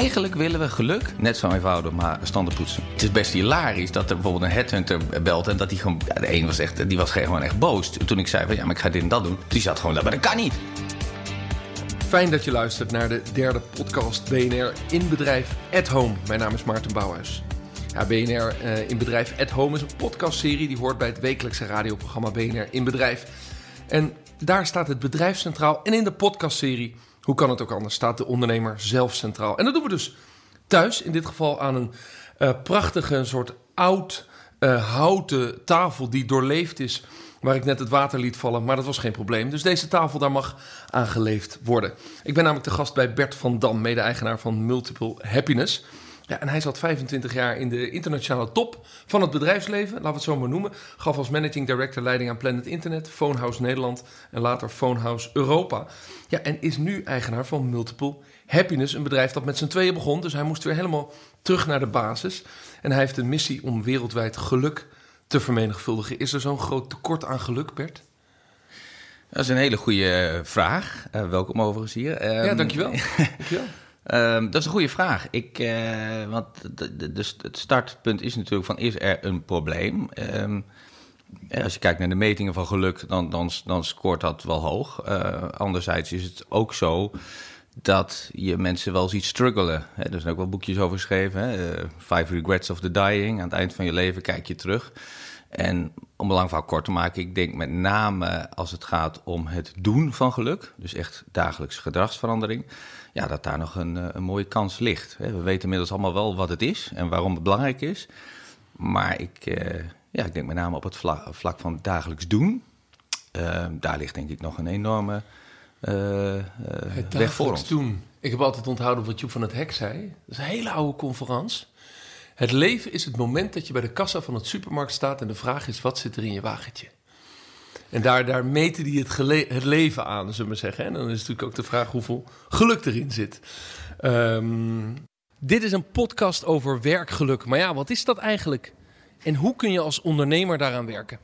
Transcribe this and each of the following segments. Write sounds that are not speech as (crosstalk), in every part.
eigenlijk willen we geluk net zo eenvoudig maar standen poetsen. Het is best hilarisch dat er bijvoorbeeld een headhunter belt en dat die gewoon. Ja, de een was echt, die was gewoon echt boos. Toen ik zei van ja, maar ik ga dit en dat doen. Die zat gewoon daar, maar dat kan niet. Fijn dat je luistert naar de derde podcast BNR in bedrijf at home. Mijn naam is Maarten Bouwhuis. Ja, BNR uh, in bedrijf at home is een podcastserie die hoort bij het wekelijkse radioprogramma BNR in bedrijf. En daar staat het bedrijf centraal. En in de podcastserie, hoe kan het ook anders, staat de ondernemer zelf centraal. En dat doen we dus thuis, in dit geval aan een uh, prachtige soort oud uh, houten tafel die doorleefd is waar ik net het water liet vallen, maar dat was geen probleem. Dus deze tafel daar mag aangeleefd worden. Ik ben namelijk de gast bij Bert van Dam, mede-eigenaar van Multiple Happiness. Ja, en hij zat 25 jaar in de internationale top van het bedrijfsleven, laten we het zo maar noemen. Gaf als managing director leiding aan Planet Internet, Phonehouse Nederland en later Phonehouse Europa. Ja, en is nu eigenaar van Multiple Happiness, een bedrijf dat met z'n tweeën begon. Dus hij moest weer helemaal terug naar de basis. En hij heeft een missie om wereldwijd geluk te vermenigvuldigen. Is er zo'n groot tekort aan geluk, Bert? Dat is een hele goede vraag. Uh, welkom overigens hier. Um, ja, dankjewel. (laughs) dankjewel. Um, dat is een goede vraag. Ik, uh, want de, de, het startpunt is natuurlijk van, is er een probleem? Um, als je kijkt naar de metingen van geluk, dan, dan, dan scoort dat wel hoog. Uh, anderzijds is het ook zo dat je mensen wel ziet struggelen. Hè, er zijn ook wel boekjes over geschreven. Hè? Five Regrets of the Dying. Aan het eind van je leven kijk je terug. En om een lang verhaal kort te maken, ik denk met name als het gaat om het doen van geluk, dus echt dagelijkse gedragsverandering, ja, dat daar nog een, een mooie kans ligt. We weten inmiddels allemaal wel wat het is en waarom het belangrijk is. Maar ik, uh, ja, ik denk met name op het vlak, vlak van dagelijks doen, uh, daar ligt denk ik nog een enorme uh, weg voor ons. Doen. Ik heb altijd onthouden wat Joep van het Hek zei. Dat is een hele oude conferentie. Het leven is het moment dat je bij de kassa van het supermarkt staat en de vraag is: wat zit er in je wagentje? En daar, daar meten die het, leven aan, zullen we zeggen. En dan is natuurlijk ook de vraag hoeveel geluk erin zit. Um, dit is een podcast over werkgeluk. Maar ja, wat is dat eigenlijk? En hoe kun je als ondernemer daaraan werken?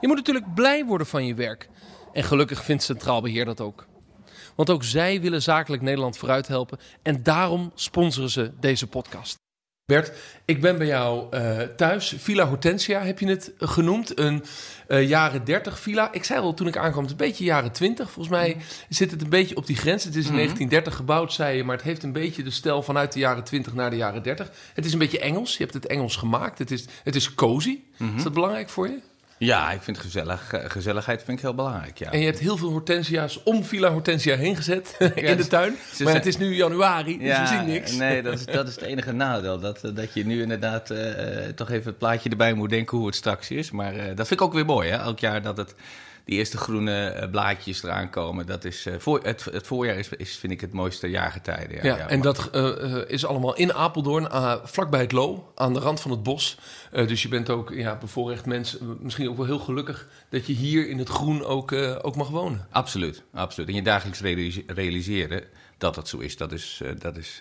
Je moet natuurlijk blij worden van je werk. En gelukkig vindt Centraal Beheer dat ook. Want ook zij willen zakelijk Nederland vooruit helpen. En daarom sponsoren ze deze podcast. Bert, ik ben bij jou uh, thuis. Villa Hortensia heb je het genoemd. Een uh, jaren 30 villa. Ik zei al toen ik aankwam, het is een beetje jaren 20. Volgens mij zit het een beetje op die grens. Het is in mm -hmm. 1930 gebouwd, zei je. Maar het heeft een beetje de stijl vanuit de jaren 20 naar de jaren 30. Het is een beetje Engels. Je hebt het Engels gemaakt. Het is, het is cozy. Mm -hmm. Is dat belangrijk voor je? Ja, ik vind gezellig, gezelligheid vind ik heel belangrijk. Ja. En je hebt heel veel hortensia's om Villa Hortensia heen gezet (laughs) in de tuin. Maar het is nu januari, dus ja, we zien niks. Nee, dat is, (laughs) dat is het enige nadeel. Dat, dat je nu inderdaad uh, toch even het plaatje erbij moet denken hoe het straks is. Maar uh, dat vind ik ook weer mooi, hè? elk jaar dat het die eerste groene uh, blaadjes eraan komen. Dat is, uh, voor, het, het voorjaar is, is, vind ik, het mooiste jaargetijde. Ja, ja, ja en dat uh, is allemaal in Apeldoorn, vlakbij het Lo, aan de rand van het bos. dus je bent ook ja, bevoorrecht mensen, misschien ook wel heel gelukkig... dat je hier in het groen ook, ook mag wonen. Absoluut, absoluut. En je dagelijks realiseren dat dat zo is, dat is... dat is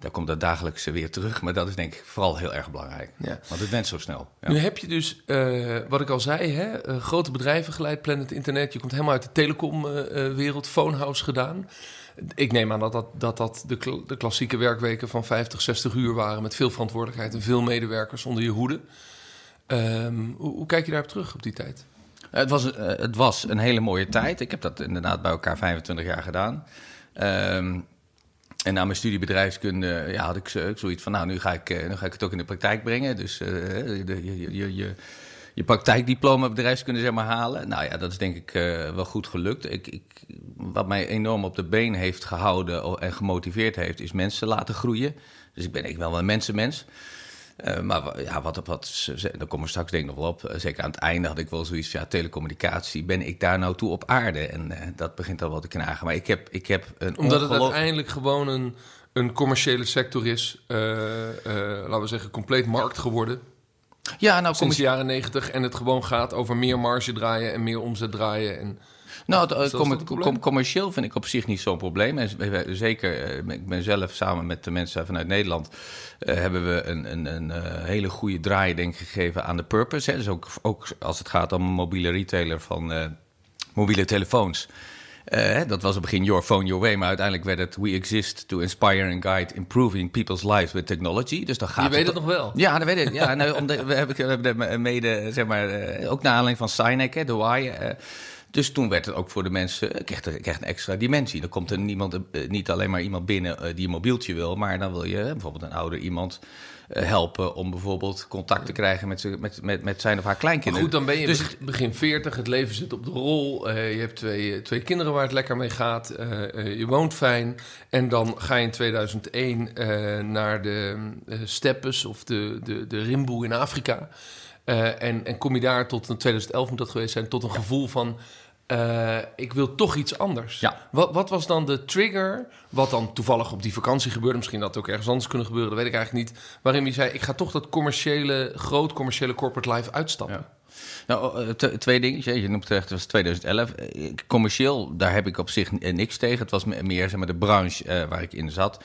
daar komt dat dagelijkse weer terug. Maar dat is denk ik vooral heel erg belangrijk. Ja. Want het went zo snel. Ja. Nu heb je dus, uh, wat ik al zei, hè, uh, grote bedrijven geleid, Planet Internet. Je komt helemaal uit de telecomwereld, uh, Phonehouse gedaan. Ik neem aan dat dat, dat, dat de, kl de, klassieke werkweken van 50, 60 uur waren... met veel verantwoordelijkheid en veel medewerkers onder je hoede. Um, hoe, hoe, kijk je daarop terug op die tijd? Het was, het was een hele mooie tijd. Ik heb dat inderdaad bij elkaar 25 jaar gedaan. Um, en na mijn studie bedrijfskunde ja, had ik zoiets van, nou, nu ga, ik, nu ga ik het ook in de praktijk brengen. Dus uh, de, je, je, je, je praktijkdiploma bedrijfskunde zeg maar halen. Nou ja, dat is denk ik uh, wel goed gelukt. Ik, ik, wat mij enorm op de been heeft gehouden en gemotiveerd heeft, is mensen laten groeien. Dus ik ben ik wel een mensenmens. Uh, maar ja, wat, wat, daar komen we straks denk ik nog wel op. Zeker aan het einde had ik wel zoiets van ja, telecommunicatie. Ben ik daar nou toe op aarde? En uh, dat begint al wel te knagen. Maar ik heb, ik heb een Omdat het uiteindelijk gewoon een, een commerciële sector is. Uh, laten we zeggen, compleet markt geworden. Ja, nou, Sinds de jaren negentig. En het gewoon gaat over meer marge draaien en meer omzet draaien. En nou, het, com com commercieel vind ik op zich niet zo'n probleem. En zeker, ik ben zelf samen met de mensen vanuit Nederland... Uh, hebben we een, een, een hele goede draai denk ik, gegeven aan de purpose. Hè. Dus ook, ook als het gaat om een mobiele retailer van uh, mobiele telefoons... Uh, dat was op het begin Your Phone, Your Way, maar uiteindelijk werd het We Exist to Inspire and Guide Improving People's Lives with Technology. Dus dan gaat Je weet het nog wel. Ja, dat weet ik. Ja, (laughs) nou, om de, we, hebben, we hebben mede, zeg maar, ook naar aanleiding van Sinek, hè, de Why. Uh, dus toen werd het ook voor de mensen, kreeg, er, kreeg een extra dimensie. Dan komt er niemand, niet alleen maar iemand binnen die een mobieltje wil, maar dan wil je bijvoorbeeld een ouder iemand helpen om bijvoorbeeld contact te krijgen met, met, met, met zijn of haar kleinkinderen. Maar goed, dan ben je dus, begin 40, het leven zit op de rol. Uh, je hebt twee, twee kinderen waar het lekker mee gaat. Uh, uh, je woont fijn. En dan ga je in 2001 naar de steppes of de, de, de rimboe in Afrika. En, en kom je daar tot, in 2011 moet dat geweest zijn, tot een gevoel van... Uh, ik wil toch iets anders. Ja. Wat, wat, was dan de trigger? Wat dan toevallig op die vakantie gebeurde. Misschien dat het ook ergens anders kunnen gebeuren. Dat weet ik eigenlijk niet. Waarin je zei: Ik ga toch dat commerciële, groot commerciële corporate life uitstappen. Ja. Nou, twee dingen. Je noemt terecht, het was 2011. Commercieel, daar heb ik op zich niks tegen. Het was meer zeg maar, de branche waar ik in zat.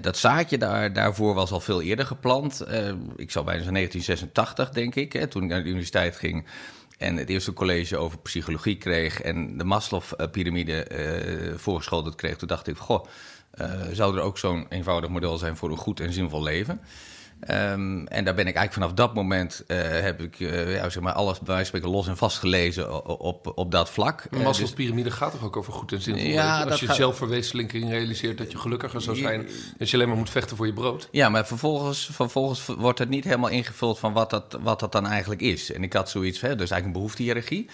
Dat zaadje daar, daarvoor was al veel eerder geplant. Ik zou bijna zeggen 1986, denk ik. Hè, toen ik naar de universiteit ging en het eerste college over psychologie kreeg en de Maslow-pyramide voorgeschoteld kreeg, toen dacht ik: Goh, zou er ook zo'n eenvoudig model zijn voor een goed en zinvol leven? Um, en daar ben ik eigenlijk vanaf dat moment uh, heb ik uh, ja, zeg maar alles bij wijze spreken los en vast gelezen op, op dat vlak. De Maslow's dus, piramide gaat toch ook over goed en zinvol ja? Als je gaat... zelfverwezenlijking realiseert dat je gelukkiger zou zijn als je alleen maar moet vechten voor je brood. Ja, maar vervolgens, vervolgens wordt het niet helemaal ingevuld van wat dat, wat dat dan eigenlijk is. En ik had zoiets van, dus eigenlijk een behoeftehierarchie.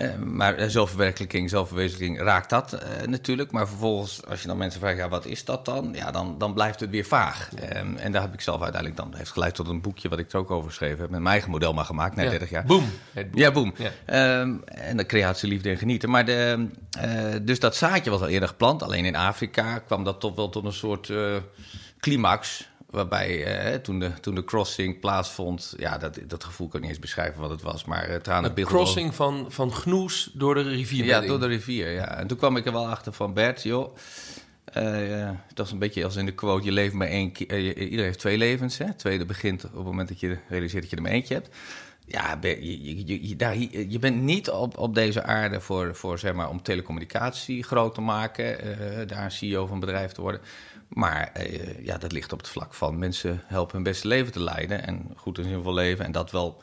Uh, maar zelfverwerkelijking, zelfverwezenlijking raakt dat natuurlijk. Maar vervolgens, als je dan mensen vraagt, ja, wat is dat dan? Ja, dan, dan blijft het weer vaag. Um, en daar heb ik zelf uiteindelijk dan heeft geleid tot een boekje wat ik er ook over geschreven heb. Met mijn eigen model maar gemaakt, na ja. 30 jaar. Boom. Ja, boom. Ja. Um, en de creatie, liefde en genieten. Maar de, uh, dus dat zaadje was al eerder geplant. Alleen in Afrika kwam dat toch wel tot een soort uh, climax. Waarbij uh, toen, de, toen de crossing plaatsvond, ja, dat, dat gevoel kan ik niet eens beschrijven wat het was. Maar uh, tranen Een crossing van, van Gnoes door de rivier. Ja, door de rivier, ja. En toen kwam ik er wel achter van Bert, joh. Uh, dat is een beetje als in de quote: je leeft maar één keer. Uh, iedereen heeft twee levens. Hè? tweede begint op het moment dat je realiseert dat je er maar eentje hebt. Ja, je, je, je, daar, je bent niet op, op deze aarde voor, voor, zeg maar, om telecommunicatie groot te maken, uh, daar CEO van een bedrijf te worden. Maar ja, dat ligt op het vlak van mensen helpen hun beste leven te leiden en goed en zinvol leven. En dat wel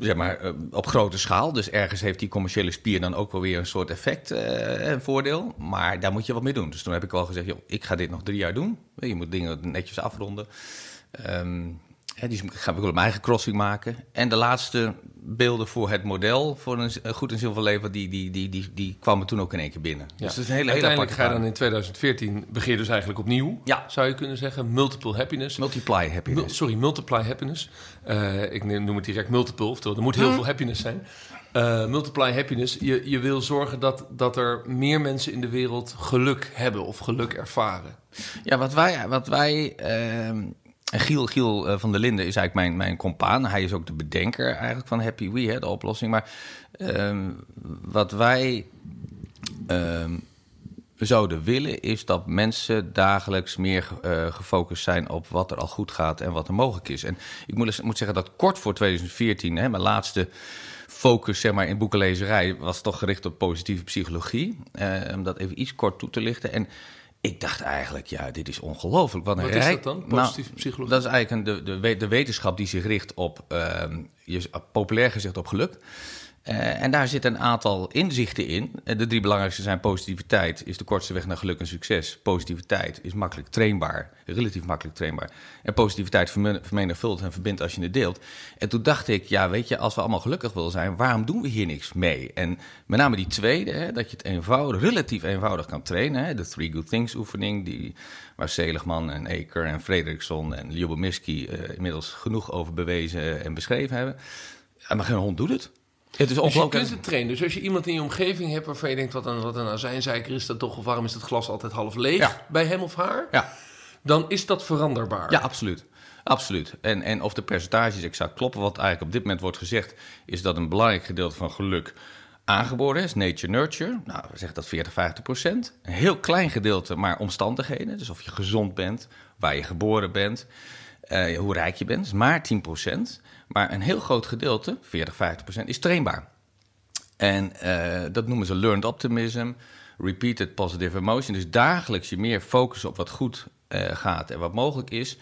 eh, op grote schaal. Dus ergens heeft die commerciële spier dan ook wel weer een soort effect, uh, een voordeel. Maar daar moet je wat mee doen. Dus toen heb ik wel gezegd, joh, ik ga dit nog drie jaar doen. Je moet dingen netjes afronden. Um, Hè, die gaan we mijn eigen crossing maken. En de laatste beelden voor het model voor een goed en zilver leven, die, die, die, die, die kwamen toen ook in één keer binnen. Ja. Dus dat is een hele, Uiteindelijk hele ga je dan in 2014 begin je dus eigenlijk opnieuw. Ja. Zou je kunnen zeggen, multiple happiness. Multiply happiness. sorry, multiply happiness. Uh, ik noem het direct multiple, oftewel er moet heel hm. veel happiness zijn. Uh, multiply happiness. Je, je wil zorgen dat, dat er meer mensen in de wereld geluk hebben of geluk ervaren. Ja, wat wij, wat wij uh, en Giel, Giel uh, van der Linden is eigenlijk mijn, mijn compaan. Hij is ook de bedenker eigenlijk van Happy We, hè, de oplossing. Maar um, wat wij um, zouden willen is dat mensen dagelijks meer uh, gefocust zijn op wat er al goed gaat en wat er mogelijk is. En ik moet, moet zeggen dat kort voor 2014, hè, mijn laatste focus zeg maar, in boekenlezerij was toch gericht op positieve psychologie. Uh, om dat even iets kort toe te lichten. En ik dacht eigenlijk, ja, dit is ongelooflijk. Wat, Wat is dat dan, positieve nou, psychologie? Dat is eigenlijk een, de, de, de wetenschap die zich richt op, uh, je, populair gezegd, op geluk. Uh, en daar zitten een aantal inzichten in. Uh, de drie belangrijkste zijn positiviteit is de kortste weg naar geluk en succes. Positiviteit is makkelijk trainbaar, relatief makkelijk trainbaar. En positiviteit vermenigvuldigt en verbindt als je het deelt. En toen dacht ik, ja weet je, als we allemaal gelukkig willen zijn, waarom doen we hier niks mee? En met name die tweede, hè, dat je het eenvoudig, relatief eenvoudig kan trainen. Hè, de Three Good Things oefening, die, waar Seligman en Eker en Frederickson en Lyubomirsky uh, inmiddels genoeg over bewezen en beschreven hebben. Maar geen hond doet het. Het is ongelooflijk. Dus je kunt het trainen. Dus als je iemand in je omgeving hebt waarvan je denkt... wat een, wat een azijnzeiker is dat toch... of waarom is het glas altijd half leeg bij hem of haar... Ja. dan is dat veranderbaar. Ja, absoluut. Absoluut. En, en of de percentages exact kloppen... wat eigenlijk op dit moment wordt gezegd... is dat een belangrijk gedeelte van geluk aangeboren is, nature-nurture. Nou, we zeggen dat 40, 50 procent. Een heel klein gedeelte, maar omstandigheden. Dus of je gezond bent, waar je geboren bent, uh, hoe rijk je bent, is maar 10 procent. Maar een heel groot gedeelte, 40, 50 procent, is trainbaar. En eh, dat noemen ze learned optimism, repeated positive emotion. Dus dagelijks je meer focussen op wat goed eh, gaat en wat mogelijk is.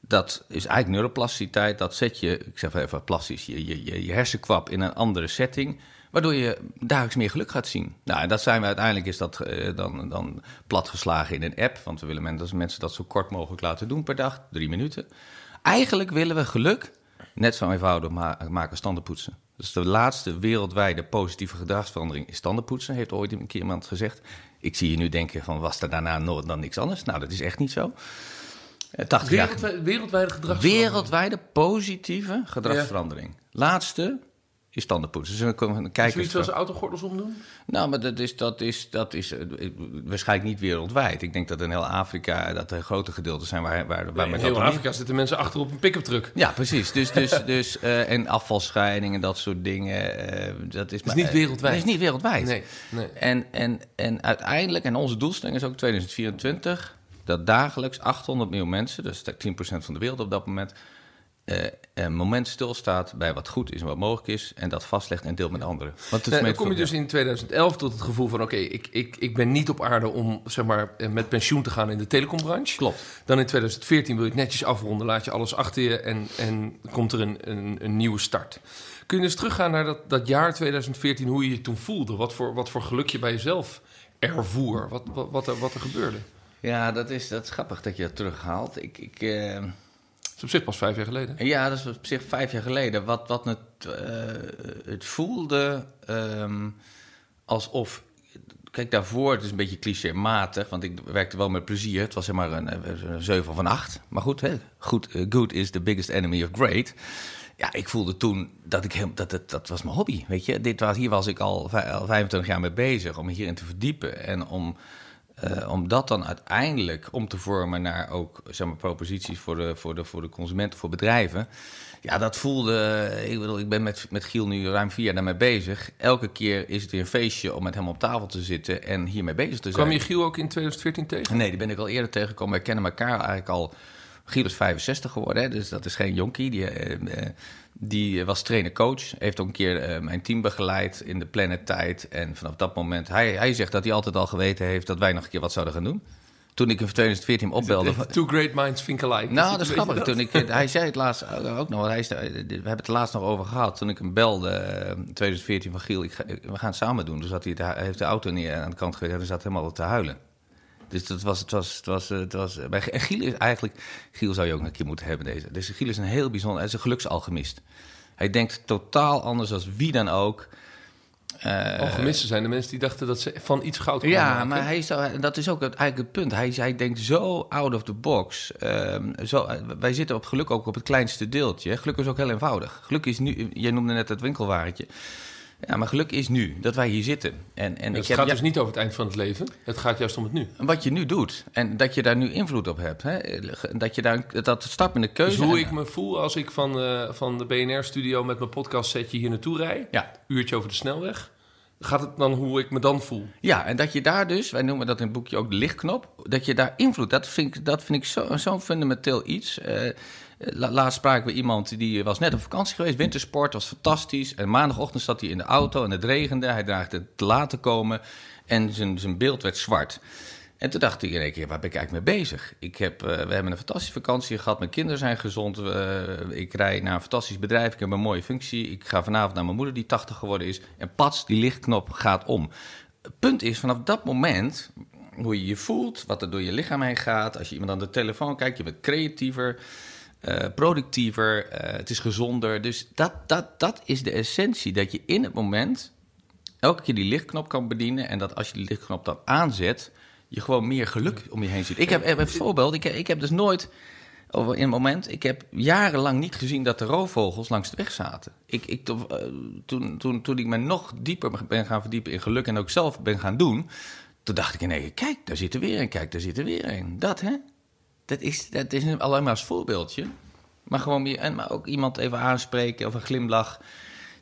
Dat is eigenlijk neuroplasticiteit. Dat zet je, ik zeg even plastisch, je, je, je hersenkwap in een andere setting. Waardoor je dagelijks meer geluk gaat zien. Nou, en dat zijn we uiteindelijk, is dat uh, dan, dan platgeslagen in een app. Want we willen mensen dat zo kort mogelijk laten doen per dag, drie minuten. Eigenlijk willen we geluk net zo eenvoudig maken als tandenpoetsen. Dus de laatste wereldwijde positieve gedragsverandering is tandenpoetsen, heeft ooit een keer iemand gezegd. Ik zie je nu denken van, was er daarna nooit dan niks anders? Nou, dat is echt niet zo. 80 wereldwijde, wereldwijde gedragsverandering? Wereldwijde positieve gedragsverandering. Laatste is tandenpoetsen. Dus we kijken. Zoiets zoals autogordels omdoen? Nou, maar dat is, dat, is, dat is uh, waarschijnlijk niet wereldwijd. Ik denk dat in heel Afrika dat er grote gedeelten zijn waar, waar, waar nee, In heel Afrika zitten mensen achter op een pick-up truck. Ja, precies. Dus, dus, (laughs) dus, uh, en afvalscheiding en dat soort dingen. Uh, dat is, is niet wereldwijd. Dat is niet wereldwijd. Nee, nee. En, en, en uiteindelijk, en onze doelstelling is ook 2024... dat dagelijks 800 miljoen mensen, dus 10% van de wereld op dat moment een moment stilstaat bij wat goed is en wat mogelijk is... en dat vastlegt en deelt met anderen. Want nee, dan kom je dus in 2011 tot het gevoel van... oké, ik, ik, ik ben niet op aarde om zeg maar, eh, met pensioen te gaan in de telecombranche. Klopt. Dan in 2014 wil je het netjes afronden, laat je alles achter je... en, en komt er een, een, een nieuwe start. Kun je dus teruggaan naar dat, dat jaar 2014, hoe je je toen voelde? Wat voor, wat voor geluk je bij jezelf ervoer? Wat, wat, wat, er, wat er gebeurde? Ja, dat is, dat is grappig dat je dat terughaalt. Ik... ik uh is op zich pas vijf jaar geleden. Ja, dat is op zich vijf jaar geleden. Wat, wat het, uh, het voelde um, alsof. Kijk, daarvoor, het is een beetje clichématig, want ik werkte wel met plezier. Het was zeg maar een, een 7 van 8. Maar goed, hè? Goed, uh, good is the biggest enemy of great. Ja, ik voelde toen dat ik heel, dat, dat, dat was mijn hobby. Weet je, dit was, hier was ik al, al 25 jaar mee bezig om hierin te verdiepen en om uh, om dat dan uiteindelijk om te vormen naar ook zeg maar, proposities voor de, voor, de, voor de consumenten, voor bedrijven. Ja, dat voelde. Ik bedoel, ik ben met, met Giel nu ruim vier jaar daarmee bezig. Elke keer is het weer een feestje om met hem op tafel te zitten en hiermee bezig te zijn. Kwam je Giel ook in 2014 tegen? Nee, die ben ik al eerder tegengekomen. We kennen elkaar eigenlijk al. Giel is 65 geworden, hè, dus dat is geen jonkie. Die, uh, die was trainer-coach. Heeft ook een keer uh, mijn team begeleid in de Planet-tijd. En vanaf dat moment, hij, hij zegt dat hij altijd al geweten heeft dat wij nog een keer wat zouden gaan doen. Toen ik in 2014 opbelde. Two great minds think alike. Nou, dat is grappig. Toen ik, hij zei het laatst ook nog, hij is, we hebben het laatst nog over gehad. Toen ik hem belde, in 2014 van Giel, ik we gaan het samen doen. Dus had hij, hij heeft de auto neer aan de kant gezet en zat helemaal te huilen. Dus dat was, het was, het was, het was, bij Giel is eigenlijk, Giel zou je ook een keer moeten hebben deze. Dus Giel is een heel bijzonder, hij is een geluksalchemist. Hij denkt totaal anders dan wie dan ook. Uh, Alchemisten zijn de mensen die dachten dat ze van iets goud konden ja, maken. maar hij is, dat is ook het, eigenlijk het punt. Hij, hij denkt zo out of the box. Um, zo, wij zitten op geluk ook op het kleinste deeltje. Geluk is ook heel eenvoudig. Geluk is nu, jij noemde net het winkelwaretje. Ja, maar geluk is nu dat wij hier zitten. En, en het gaat dus niet over het eind van het leven. Het gaat juist om het nu. Wat je nu doet. En dat je daar nu invloed op hebt. Hè? Dat je daar dat met een keuze. Dus hoe ik me voel als ik van, uh, van de BNR-studio met mijn podcast setje hier naartoe rijd. Ja. Uurtje over de snelweg. Gaat het dan hoe ik me dan voel? Ja, en dat je daar dus, wij noemen dat in het boekje ook de lichtknop, dat je daar invloed, dat vind ik, dat vind ik zo'n zo fundamenteel iets. Uh, Laatst spraken we iemand die was net op vakantie geweest, wintersport, was fantastisch. En maandagochtend zat hij in de auto en het regende. Hij draagde te laat te komen en zijn, zijn beeld werd zwart. En toen dacht ik in één keer, waar ben ik eigenlijk mee bezig? Ik heb, uh, we hebben een fantastische vakantie gehad, mijn kinderen zijn gezond. Uh, ik rij naar een fantastisch bedrijf, ik heb een mooie functie. Ik ga vanavond naar mijn moeder die 80 geworden is. En pats, die lichtknop gaat om. Het punt is, vanaf dat moment, hoe je je voelt, wat er door je lichaam heen gaat. Als je iemand aan de telefoon kijkt, je bent creatiever. Uh, productiever, het is gezonder. Dus dat, dat, dat is de essentie. Dat je in het moment elke keer die lichtknop kan bedienen. En dat als je die lichtknop dan aanzet, je gewoon meer geluk om je heen ziet. Ik heb een voorbeeld. Ik, ik heb dus nooit, over in het moment, ik heb jarenlang niet gezien dat de roofvogels langs de weg zaten. Ik, ik, uh, toen, toen, toen ik me nog dieper ben gaan verdiepen in geluk en ook zelf ben gaan doen, toen dacht ik in één keer, kijk, daar zit er weer een, kijk, daar zit er weer een. Dat, hè? Dat is, dat is alleen maar als voorbeeldje. Maar gewoon meer, en maar ook iemand even aanspreken of een glimlach.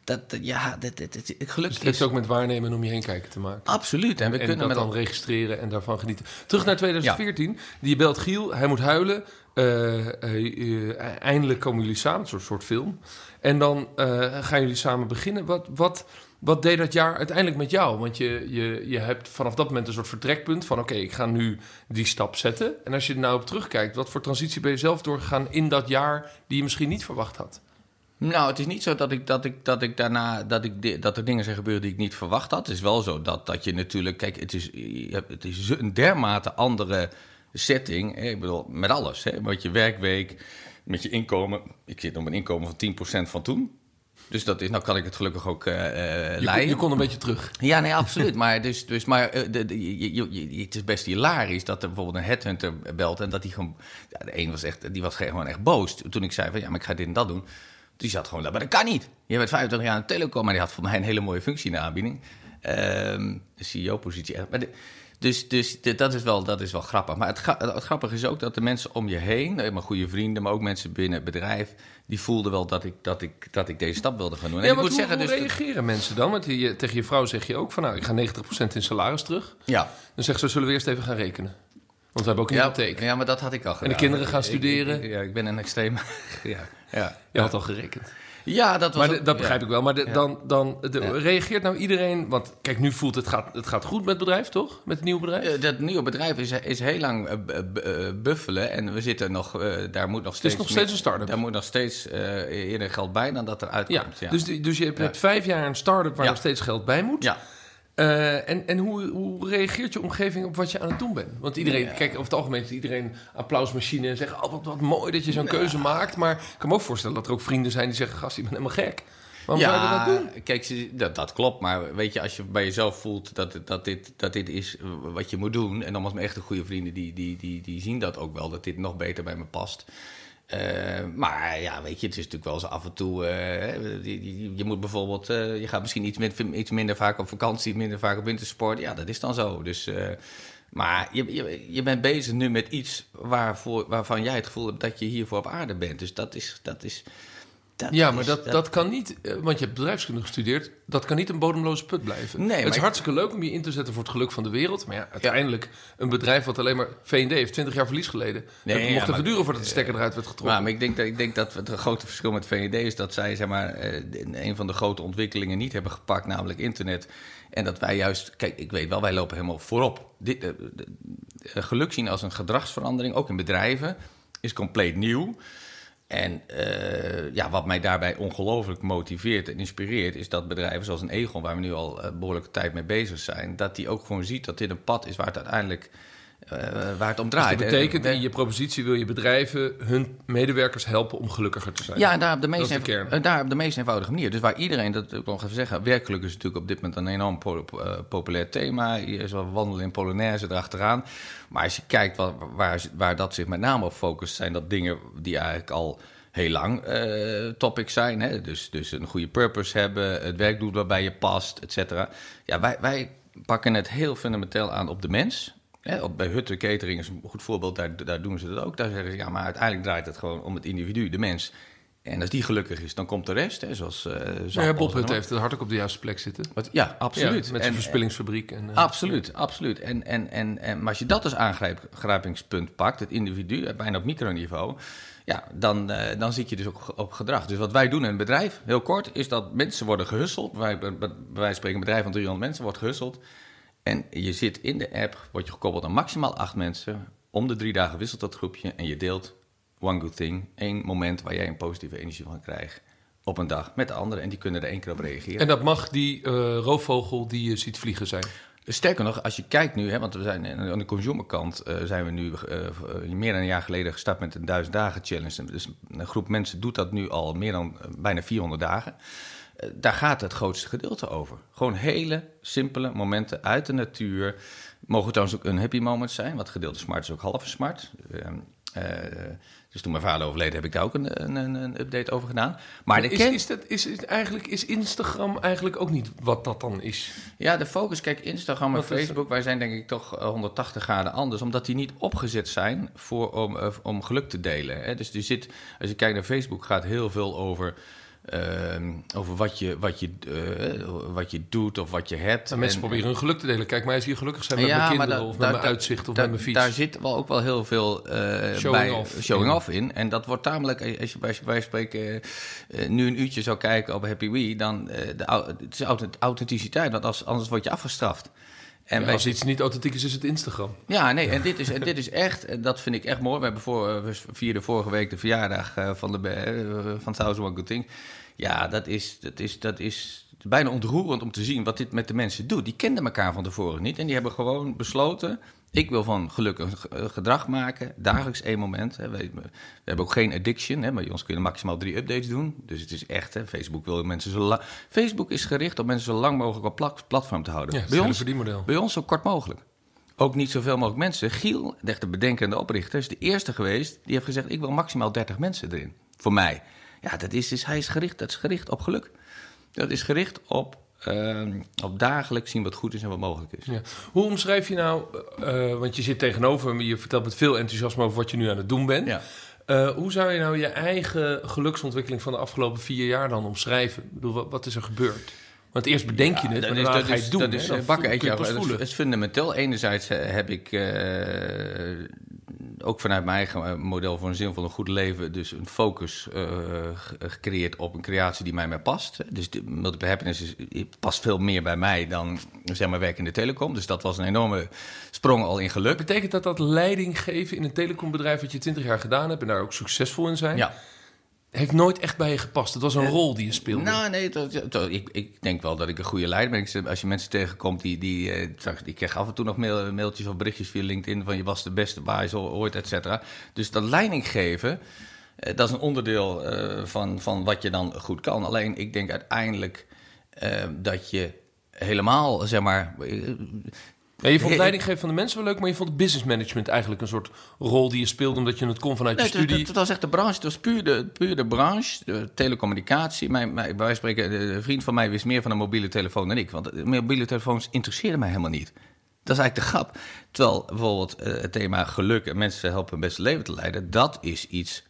Dat, dat- ja, dat, dat, dat- geluk Dus het heeft is... ook met waarnemen en om je heen kijken te maken. Absoluut. En we en kunnen dat met dan registreren en daarvan genieten. Terug naar 2014. Die belt Giel, hij moet huilen. Eh, eh, eh, eindelijk komen jullie samen, een soort, soort film. En dan gaan jullie samen beginnen. Wat, wat, wat deed dat jaar uiteindelijk met jou? Want je, je, je hebt vanaf dat moment een soort vertrekpunt van... oké, ik ga nu die stap zetten. En als je er nou op terugkijkt... wat voor transitie ben je zelf doorgegaan in dat jaar... die je misschien niet verwacht had? Nou, het is niet zo dat ik, dat ik, dat ik daarna dat, ik, dat er dingen zijn gebeurd die ik niet verwacht had. Het is wel zo dat, dat je natuurlijk. Kijk, het is, het is een dermate andere setting. hè, Ik bedoel, met alles. Hè, met je werkweek, met je inkomen. Ik zit op een inkomen van 10% van toen. Dus dat is, nou kan ik het gelukkig ook eh, Je, kon, je kon een beetje terug. Ja, nee, absoluut. (laughs) maar dus, dus, maar eh, de, de- je, je- je- het is best hilarisch dat er bijvoorbeeld een headhunter belt... en dat die gewoon... Ja, de een was echt, die was gewoon echt boos. Toen ik zei van, ja, maar ik ga dit en dat doen... Die zat gewoon, maar dat kan niet. Je bent 25 jaar aan de telecom, maar die had voor mij een hele mooie functie in de aanbieding. Ehm, de CEO-positie. de- dus dus dat, is wel, dat is wel grappig. Maar het, gra- het grappige is ook dat de mensen om je heen, eh, mijn goede vrienden, maar ook mensen binnen het bedrijf, die voelden wel dat ik, dat ik, dat ik deze stap wilde gaan doen. En Ja, ik want moet hoe, zeggen, hoe dus, reageren mensen dan? Want je, tegen je vrouw zeg je ook van... nou, ik ga 90% in salaris terug. ja, Dan zegt ze, zullen we eerst even gaan rekenen? Want we hebben ook een Ja, hypotheek. ja, maar dat had ik al gedaan. kinderen gaan studeren? ik- ja, ik ben een extreem... (laughs) ja, (laughs) ja. Je had al gerekend. ja, dat was... Maar ook- de- dat begrijp ja. ik wel. Maar de- dan, dan de- Ja. reageert nou iedereen... Want kijk, nu voelt het gaat, het gaat goed met het bedrijf, toch? Met het nieuwe bedrijf? Eh, Dat nieuwe bedrijf is, is heel lang eh, eh, buffelen en we zitten nog, daar moet nog steeds... nog meer- steeds een start-up. Daar moet nog steeds eerder geld bij dan dat er uitkomt. Ja, Dus, dus je hebt vijf jaar een start-up waar nog steeds geld bij moet. ja. Eh, en en hoe, hoe reageert je omgeving op wat je aan het doen bent? Want iedereen, Ja. kijk, over het algemeen is iedereen applausmachine en zeggen: Oh, wat, wat mooi dat je zo'n keuze maakt. Maar ik kan me ook voorstellen dat er ook vrienden zijn die zeggen: Gast, je bent helemaal gek. Waarom zou je dat doen? kijk, dat, dat klopt. Maar weet je, als je bij jezelf voelt dat, dat, dit, dat dit is wat je moet doen... en nogmaals, mijn echte goede vrienden, die, die, die, die zien dat ook wel... dat dit nog beter bij me past. Eh, maar ja, weet je, het is natuurlijk wel eens af en toe... eh, je, je, je moet bijvoorbeeld... eh, je gaat misschien iets, iets minder vaak op vakantie... minder vaak op wintersport. Ja, dat is dan zo. Dus... eh, maar je, je, bent bezig nu met iets waarvan jij het gevoel hebt dat je hiervoor op aarde bent. Dus dat is. Dat is dat Ja, is- maar dat, dat kan niet, eh, want je hebt bedrijfskunde gestudeerd, dat kan niet een bodemloze put blijven. Nee, het is ik- hartstikke leuk om je in te zetten voor het geluk van de wereld. Maar ja, uiteindelijk een bedrijf wat alleen maar V&D heeft 20 jaar verlies geleden. Nee, het ja, mocht voordat de stekker eruit werd getrokken. Maar, maar ik denk dat, ik denk dat het grote verschil met VND is dat zij zeg maar, eh, een van de grote ontwikkelingen niet hebben gepakt, namelijk internet. En dat wij juist, kijk, ik weet wel, wij lopen helemaal voorop. Dit, eh, geluk zien als een gedragsverandering, ook in bedrijven, is compleet nieuw. En eh, ja, wat mij daarbij ongelooflijk motiveert en inspireert, is dat bedrijven zoals een Egon, waar we nu al eh, behoorlijke tijd mee bezig zijn, dat die ook gewoon ziet dat dit een pad is waar het uiteindelijk eh, waar het om Dus draait. dat betekent, En- in je propositie wil je bedrijven hun medewerkers helpen om gelukkiger te zijn. Ja, en daar op de meest, Dat de eh, daar op de meest eenvoudige manier. Dus waar iedereen, dat wil ik nog even zeggen, werkelijk is natuurlijk op dit moment een enorm eh, populair thema. Is wel wandelen in Polonaise erachteraan. Maar als je kijkt waar, waar, waar dat zich met name op focust, zijn dat dingen die eigenlijk al heel lang eh topics zijn. Hè? Dus, dus een goede purpose hebben, het werk doen waarbij je past, et cetera. Ja, wij, wij pakken het heel fundamenteel aan op de mens. Hè, bij Hutte Catering is een goed voorbeeld, daar, daar doen ze dat ook. Daar zeggen ze, ja, maar uiteindelijk draait het gewoon om het individu, de mens. En als die gelukkig is, dan komt de rest, hè, zoals... eh Ja, Bob Hut heeft het hard ook op de juiste plek zitten. Wat- Ja, absoluut. Ja, met zijn En- verspillingsfabriek. En, eh, Absoluut, absoluut. En, en, en, en, maar als je dat als aangrijpingspunt pakt, het individu, eh, bijna op microniveau, ja, dan, eh, dan zit je dus ook op gedrag. Dus wat wij doen in een bedrijf, heel kort, is dat mensen worden gehusseld. Wij, bij bij wijze van spreken, een bedrijf van 300 mensen wordt gehusseld. En je zit in de app, word je gekoppeld aan maximaal acht mensen. Om de drie dagen wisselt dat groepje en je deelt one good thing. één moment waar jij een positieve energie van krijgt op een dag met de anderen. En die kunnen er één keer op reageren. en dat mag die eh, roofvogel die je ziet vliegen zijn. Sterker nog, als je kijkt nu, hè, want we zijn aan de consumerkant eh, zijn we nu eh, meer dan een jaar geleden gestart met een duizend dagen challenge. Dus een groep mensen doet dat nu al meer dan bijna 400 dagen. Eh, daar gaat het grootste gedeelte over. Gewoon hele simpele momenten uit de natuur. Mogen trouwens ook een happy moment zijn, want gedeelte smart is ook halve smart. Ehm, eh, dus toen mijn vader overleed, heb ik daar ook een, een, een- update over gedaan. Maar de is, is, dat, is, is, eigenlijk, is Instagram eigenlijk ook niet wat dat dan is? Ja, de focus, kijk, Instagram en Wat Facebook, wij zijn denk ik toch eh, 180 graden anders, omdat die niet opgezet zijn voor, om, eh, om geluk te delen. Hè. Dus die zit, als je kijkt naar Facebook, gaat heel veel over over wat je, wat, je, eh, wat je doet of wat je hebt. En mensen En- proberen hun geluk te delen. Kijk, mij is hier gelukkig zijn met mijn kinderen of met mijn uitzicht of met mijn fiets. Daar zit wel ook wel heel veel eh, Showing bij, off showing in. off in. En dat wordt tamelijk, eh, als je bij bij spreken nu een uurtje zou kijken op Happy Wee, dan de, het is authent- authenticiteit, want als, anders word je afgestraft. En Ja, wij- als iets niet authentiek is, is het Instagram. ja, nee, en dit is, en dit is (laughs) echt, en dat vind ik echt mooi. We, hebben voor, eh, we vierden vorige week de verjaardag eh, van, de, eh, van Thousand One Good Thing. Ja, dat is, dat, is, dat is bijna ontroerend om te zien wat dit met de mensen doet. Die kenden elkaar van tevoren niet en die hebben gewoon besloten... ik wil van geluk een ge- eh, gedrag maken, dagelijks één moment. Hè. We, we hebben ook geen addiction, hè, maar bij ons kunnen maximaal drie updates doen. Dus het is echt, hè, Facebook wil mensen zo lang... Facebook is plat om mensen zo lang mogelijk op plat- platform te houden. Ja, bij, ons, verdienmodel. bij ons zo kort mogelijk. Ook niet zoveel mogelijk mensen. Giel, de echte bedenkende oprichter, is de eerste geweest die heeft gezegd: ik wil maximaal 30 mensen erin. Voor mij. Ja, dat is, dus, hij is gericht, dat is gericht op geluk. Dat is gericht op, ehm, op dagelijks zien wat goed is en wat mogelijk is. Ja. Hoe omschrijf je nou, eh, want je zit tegenover me, je vertelt met veel enthousiasme over wat je nu aan het doen bent. Ja. Eh, hoe zou je nou je eigen geluksontwikkeling van de afgelopen vier jaar dan omschrijven? Ik bedoel, wat, wat is er gebeurd? Want eerst bedenk je het, dat en is, dat ga je is, het doen. dat is Dan een bakken uit jou. Dat is, is fundamenteel. Enerzijds eh, heb ik ook vanuit mijn eigen eh, model voor een zinvol een goed leven... dus een focus eh, ge- gecreëerd op een creatie die mij mij past. Dus de multiple happiness is, past veel meer bij mij dan zeg maar, werk in de telecom. Dus dat was een enorme sprong al in geluk. Betekent dat dat leiding geven in een telecombedrijf wat je 20 jaar gedaan hebt en daar ook succesvol in zijn, Ja. Heeft nooit echt bij je gepast? Het was een rol die je speelde. Nou, nee, dat- dat- ik, ik denk wel dat ik een goede leider ben. Als je mensen tegenkomt die... die eh, ik krijg af en toe nog mail- mailtjes of berichtjes via LinkedIn... van je was de beste baas ooit, et cetera. Dus dat leiding geven, eh, dat is een onderdeel eh, van, van wat je dan goed kan. Alleen, ik denk uiteindelijk eh, dat je helemaal, zeg maar... Ja, je vond Hey, leiding geven van de mensen wel leuk, maar je vond business management eigenlijk een soort rol die je speelde omdat je het kon vanuit je Nee, het, studie. het, was echt de branche. Het was puur de, puur de branche, de telecommunicatie. Mijn, mijn, bij wijze van spreken, een vriend van mij wist meer van een mobiele telefoon dan ik. Want mobiele telefoons interesseerden mij helemaal niet. Dat is eigenlijk de grap. Terwijl bijvoorbeeld eh, het thema geluk en mensen helpen een beste leven te leiden... dat is iets...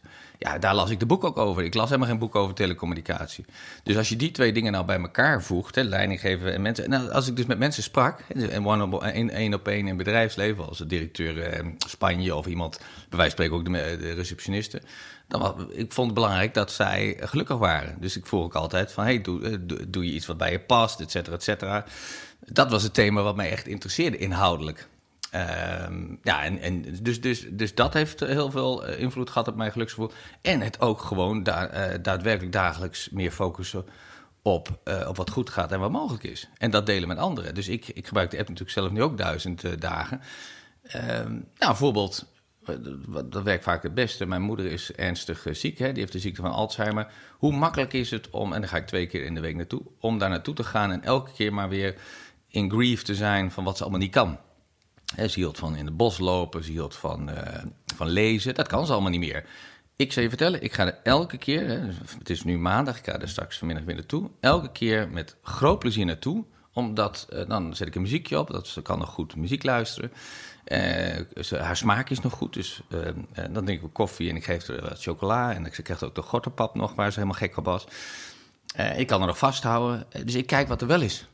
Ja, daar las ik de boek ook over. Ik las helemaal geen boek over telecommunicatie. Dus als je die twee dingen nou bij elkaar voegt, hè, leiding geven en mensen... Nou, als ik dus met mensen sprak, hè, en één, op één in bedrijfsleven... als de directeur eh, Spanje of iemand, bij wijze van spreken ook de, de receptioniste... Dan ik vond het belangrijk dat zij gelukkig waren. Dus ik vroeg ook altijd van, hey, doe, eh, doe, doe je iets wat bij je past, et cetera, et cetera. Dat was het thema wat mij echt interesseerde, inhoudelijk. Ehm, ja, en, en dus, dus, dus dat heeft heel veel eh, invloed gehad op mijn geluksgevoel. En het ook gewoon eh, daadwerkelijk dagelijks meer focussen op, eh, op wat goed gaat en wat mogelijk is. En dat delen met anderen. Dus ik, ik gebruik de app natuurlijk zelf nu ook duizend dagen. Ehm, nou, bijvoorbeeld, dat werkt vaak het beste. Mijn moeder is ernstig ziek, hè? die heeft de ziekte van Alzheimer. Hoe makkelijk is het om, en daar ga ik twee keer in de week naartoe, om daar naartoe te gaan en elke keer maar weer in grief te zijn van wat ze allemaal niet kan. Hè, ze hield van in het bos lopen, ze hield van, eh, van lezen. Dat kan ze allemaal niet meer. Ik zal je vertellen, ik ga er elke keer, hè, het is nu maandag, ik ga er straks vanmiddag weer naartoe. Elke keer met groot plezier naartoe. Omdat, eh, dan zet ik een muziekje op, dat ze kan nog goed muziek luisteren. Eh, haar smaak is nog goed, dus dan drink ik koffie en ik geef haar wat chocola. En ze krijgt ook de gortenpap nog, waar ze helemaal gek op was. Ik kan er nog vasthouden, dus ik kijk wat er wel is.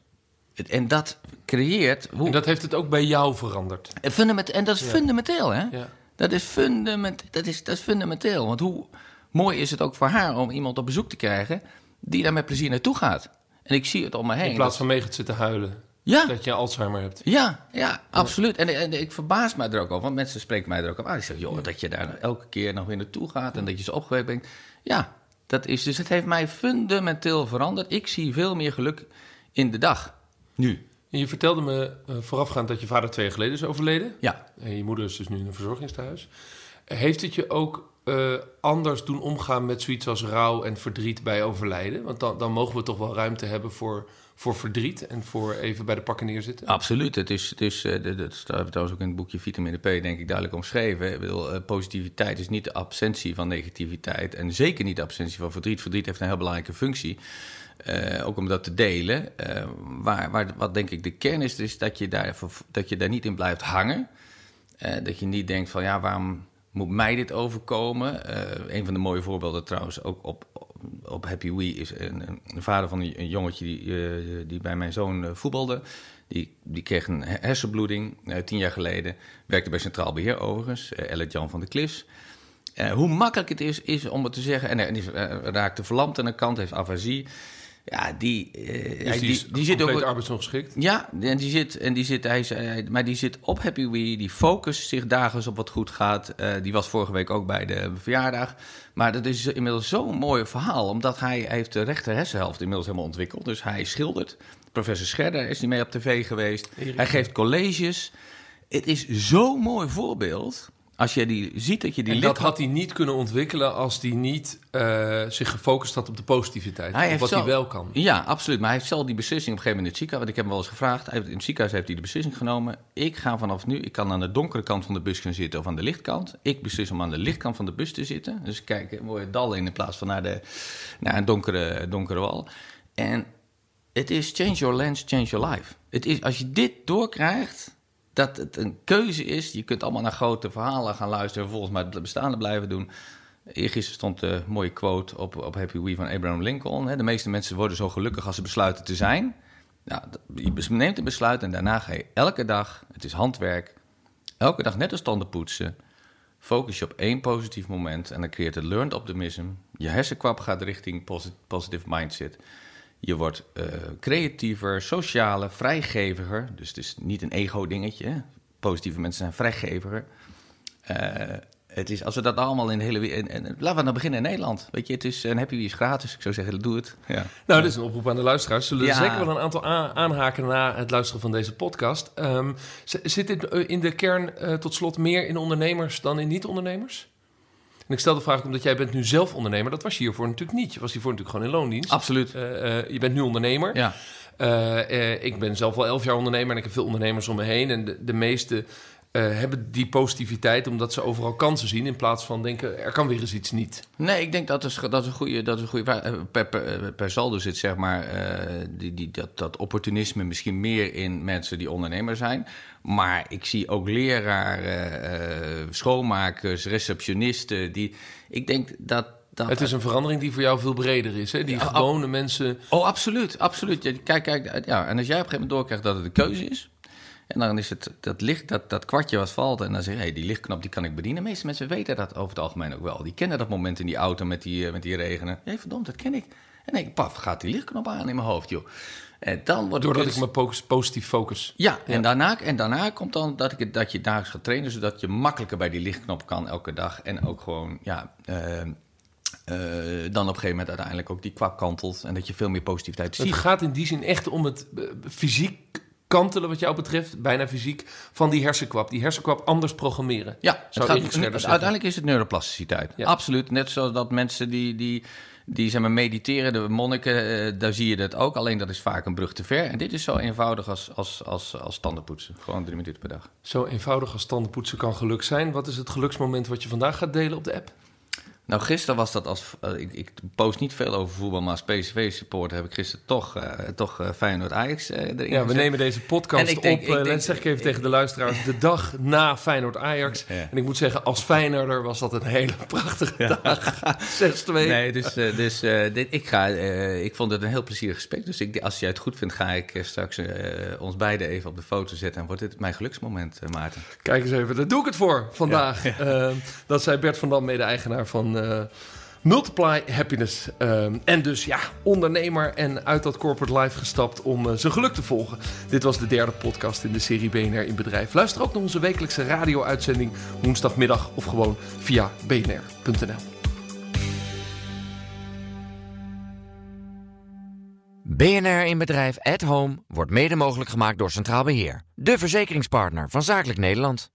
En dat creëert... Hoe, En dat heeft het ook bij jou veranderd. en, fundament, en dat is Ja. fundamenteel, hè? Ja. Dat, is fundament, dat, is, dat is fundamenteel. Want hoe mooi is het ook voor haar om iemand op bezoek te krijgen... die daar met plezier naartoe gaat. En ik zie het om me heen. In plaats van mee gaat zitten huilen. ja, Dat je Alzheimer hebt. ja, ja, absoluut. En, en ik verbaas mij er ook over. Want mensen spreken mij er ook op aan. Die zeggen, joh, dat je daar elke keer nog weer naartoe gaat... en dat je zo opgewekt bent. Ja, dat is... Dus het heeft mij fundamenteel veranderd. Ik zie veel meer geluk in de dag. Nu. En je vertelde me eh, voorafgaand dat je vader twee jaar geleden is overleden. Ja. En je moeder is dus nu in een verzorgingstehuis. Heeft het je ook eh, anders doen omgaan met zoiets als rouw en verdriet bij overlijden? Want dan, dan mogen we toch wel ruimte hebben voor, voor verdriet en voor even bij de pakken neerzitten. Absoluut. Het is, het is, eh, dat dat staat trouwens ook in het boekje Vitamine P, denk ik, duidelijk omschreven. Ik bedoel, positiviteit is niet de absentie van negativiteit. En zeker niet de absentie van verdriet. Verdriet heeft een heel belangrijke functie. Eh, ook om dat te delen. Eh, waar, waar, wat denk ik de kern is, is dat je daar, dat je daar niet in blijft hangen. Eh, dat je niet denkt van ja, waarom moet mij dit overkomen? Een van de mooie voorbeelden trouwens ook op, op- Happy Wee is een, een vader van een, jongetje die, die bij mijn zoon voetbalde. Die, die kreeg een hersenbloeding tien jaar geleden. Werkte bij Centraal Beheer overigens, Ellet Jan van der Klis. hoe makkelijk het is, is om het te zeggen. En hij raakte verlamd aan de kant, heeft afasie. Ja, die, uh, die, die, zit ook arbeidsongeschikt. Ja, en die zit, en die zit, hij, maar die zit op Happy Wee. Die focust zich dagelijks op wat goed gaat. Uh, die was vorige week ook bij de verjaardag. Maar dat is inmiddels zo'n mooi verhaal, omdat hij, hij heeft de rechter hersenhelft inmiddels helemaal ontwikkeld. Dus hij schildert. Professor Scherder is die mee op tv geweest. Hij geeft colleges. Het is zo'n mooi voorbeeld als je die ziet dat je die. En dat had hij niet kunnen ontwikkelen als hij niet uh, zich gefocust had op de positiviteit. Hij wat hij wel kan. Ja, absoluut. Maar hij heeft zelf die beslissing op een gegeven moment in het ziekenhuis. Want ik heb hem wel eens gevraagd. Hij heeft, in het ziekenhuis heeft hij de beslissing genomen. Ik ga vanaf nu. Ik kan aan de donkere kant van de bus gaan zitten of aan de lichtkant. Ik beslis om aan de lichtkant van de bus te zitten. Dus kijk, mooie dal in in plaats van naar, de, naar een donkere, donkere wal. En het is change your lens, change your life. Het is, als je dit doorkrijgt dat het een keuze is. Je kunt allemaal naar grote verhalen gaan luisteren, volgens mij het bestaande blijven doen. Eergisteren stond een mooie quote op, op Happy Wee van Abraham Lincoln. De meeste mensen worden zo gelukkig als ze besluiten te zijn. Nou, je neemt een besluit en daarna ga je elke dag, het is handwerk, elke dag net als tanden poetsen. Focus je op één positief moment en dan creëert het learned optimism. Je hersenkwap gaat richting positive mindset. Je wordt uh, creatiever, socialer, vrijgeviger. Dus het is niet een ego-dingetje. Positieve mensen zijn vrijgeviger. Uh, het is, als we dat allemaal in de hele wereld. Laten we nou beginnen in Nederland. Weet je, het is een happy is gratis. Ik zou zeggen, doe het. Ja. Nou, dit is een oproep aan de luisteraars. Zullen ja. zeker wel een aantal aanhaken na het luisteren van deze podcast. Um, zit dit eh, in de kern uh, tot slot meer in ondernemers dan in niet-ondernemers? En ik stel de vraag omdat jij bent nu zelf ondernemer. Dat was je hiervoor natuurlijk niet. Je was hiervoor natuurlijk gewoon in loondienst. Absoluut. Uh, uh, je bent nu ondernemer. Ja. Uh, ik ben zelf al elf jaar ondernemer en ik heb veel ondernemers om me heen. En de, de meeste hebben die positiviteit omdat ze overal kansen zien in plaats van denken er kan weer eens iets niet. Nee, ik denk dat is, dat is een goede, dat is een goede vraag. Eh, per, per, per saldo zit zeg maar die, die, dat, dat opportunisme misschien meer in mensen die ondernemer zijn. Maar ik zie ook leraren, schoonmakers, receptionisten. Die, ik denk dat dat, het is een verandering die voor jou veel breder is, hè? Die ja, gewone mensen. Oh, absoluut, absoluut. Kijk, kijk, ja. En als jij op een gegeven moment doorkrijgt dat het een keuze is, en dan is het dat licht, dat, dat kwartje wat valt. En dan zeg je, hey, die lichtknop die kan ik bedienen. De meeste mensen weten dat over het algemeen ook wel. Die kennen dat moment in die auto met die, eh, met die regenen. Hé, hey, verdomd, dat ken ik. En denk ik, paf, gaat die lichtknop aan in mijn hoofd, joh. En dan wordt Doordat ik me positief focus. Ja, En, daarna, en daarna komt dan dat, ik, dat je dagelijks gaat trainen... zodat je makkelijker bij die lichtknop kan elke dag. En ook gewoon, ja... Uh, uh, dan op een gegeven moment uiteindelijk ook die kwak kantelt... en dat je veel meer positiviteit ziet. Het gaat in die zin echt om het fysiek kantelen wat jou betreft, bijna fysiek, van die hersenkwap. Die hersenkwap anders programmeren. Ja, het gaat, uiteindelijk is het neuroplasticiteit. Ja. Absoluut. Net zoals dat mensen die, die, die zeg maar, mediteren, de monniken, uh, daar zie je dat ook. Alleen dat is vaak een brug te ver. En dit is zo eenvoudig als, als, als, als tandenpoetsen. Gewoon drie minuten per dag. Zo eenvoudig als tandenpoetsen kan geluk zijn. Wat is het geluksmoment wat je vandaag gaat delen op de app? Nou, gisteren was dat als. Uh, ik, ik, post niet veel over voetbal, maar als PSV-supporter heb ik gisteren toch, uh, toch uh, Feyenoord Ajax erin. Ja, we nemen deze podcast op. Denk, zeg ik even tegen de luisteraars: de dag na Feyenoord Ajax. Ja. En ik moet zeggen, als Feyenoorder was dat een hele prachtige ja. dag. (laughs) 6-2. Nee, dus, dus dit, ik, ga, ik vond het een heel plezierig gesprek. Dus ik, als jij het goed vindt, ga ik straks ons beiden even op de foto zetten. En wordt dit mijn geluksmoment, Maarten? Kijk eens even, daar doe ik het voor vandaag. Ja. (laughs) dat zei Bert van Dam, mede-eigenaar van. Uh, Multiply Happiness. Uh, en dus ja, ondernemer en uit dat corporate life gestapt om uh, zijn geluk te volgen. Dit was de derde podcast in de serie BNR in Bedrijf. Luister ook naar onze wekelijkse radio-uitzending woensdagmiddag of gewoon via bnr.nl. BNR in Bedrijf at Home wordt mede mogelijk gemaakt door Centraal Beheer. De verzekeringspartner van Zakelijk Nederland.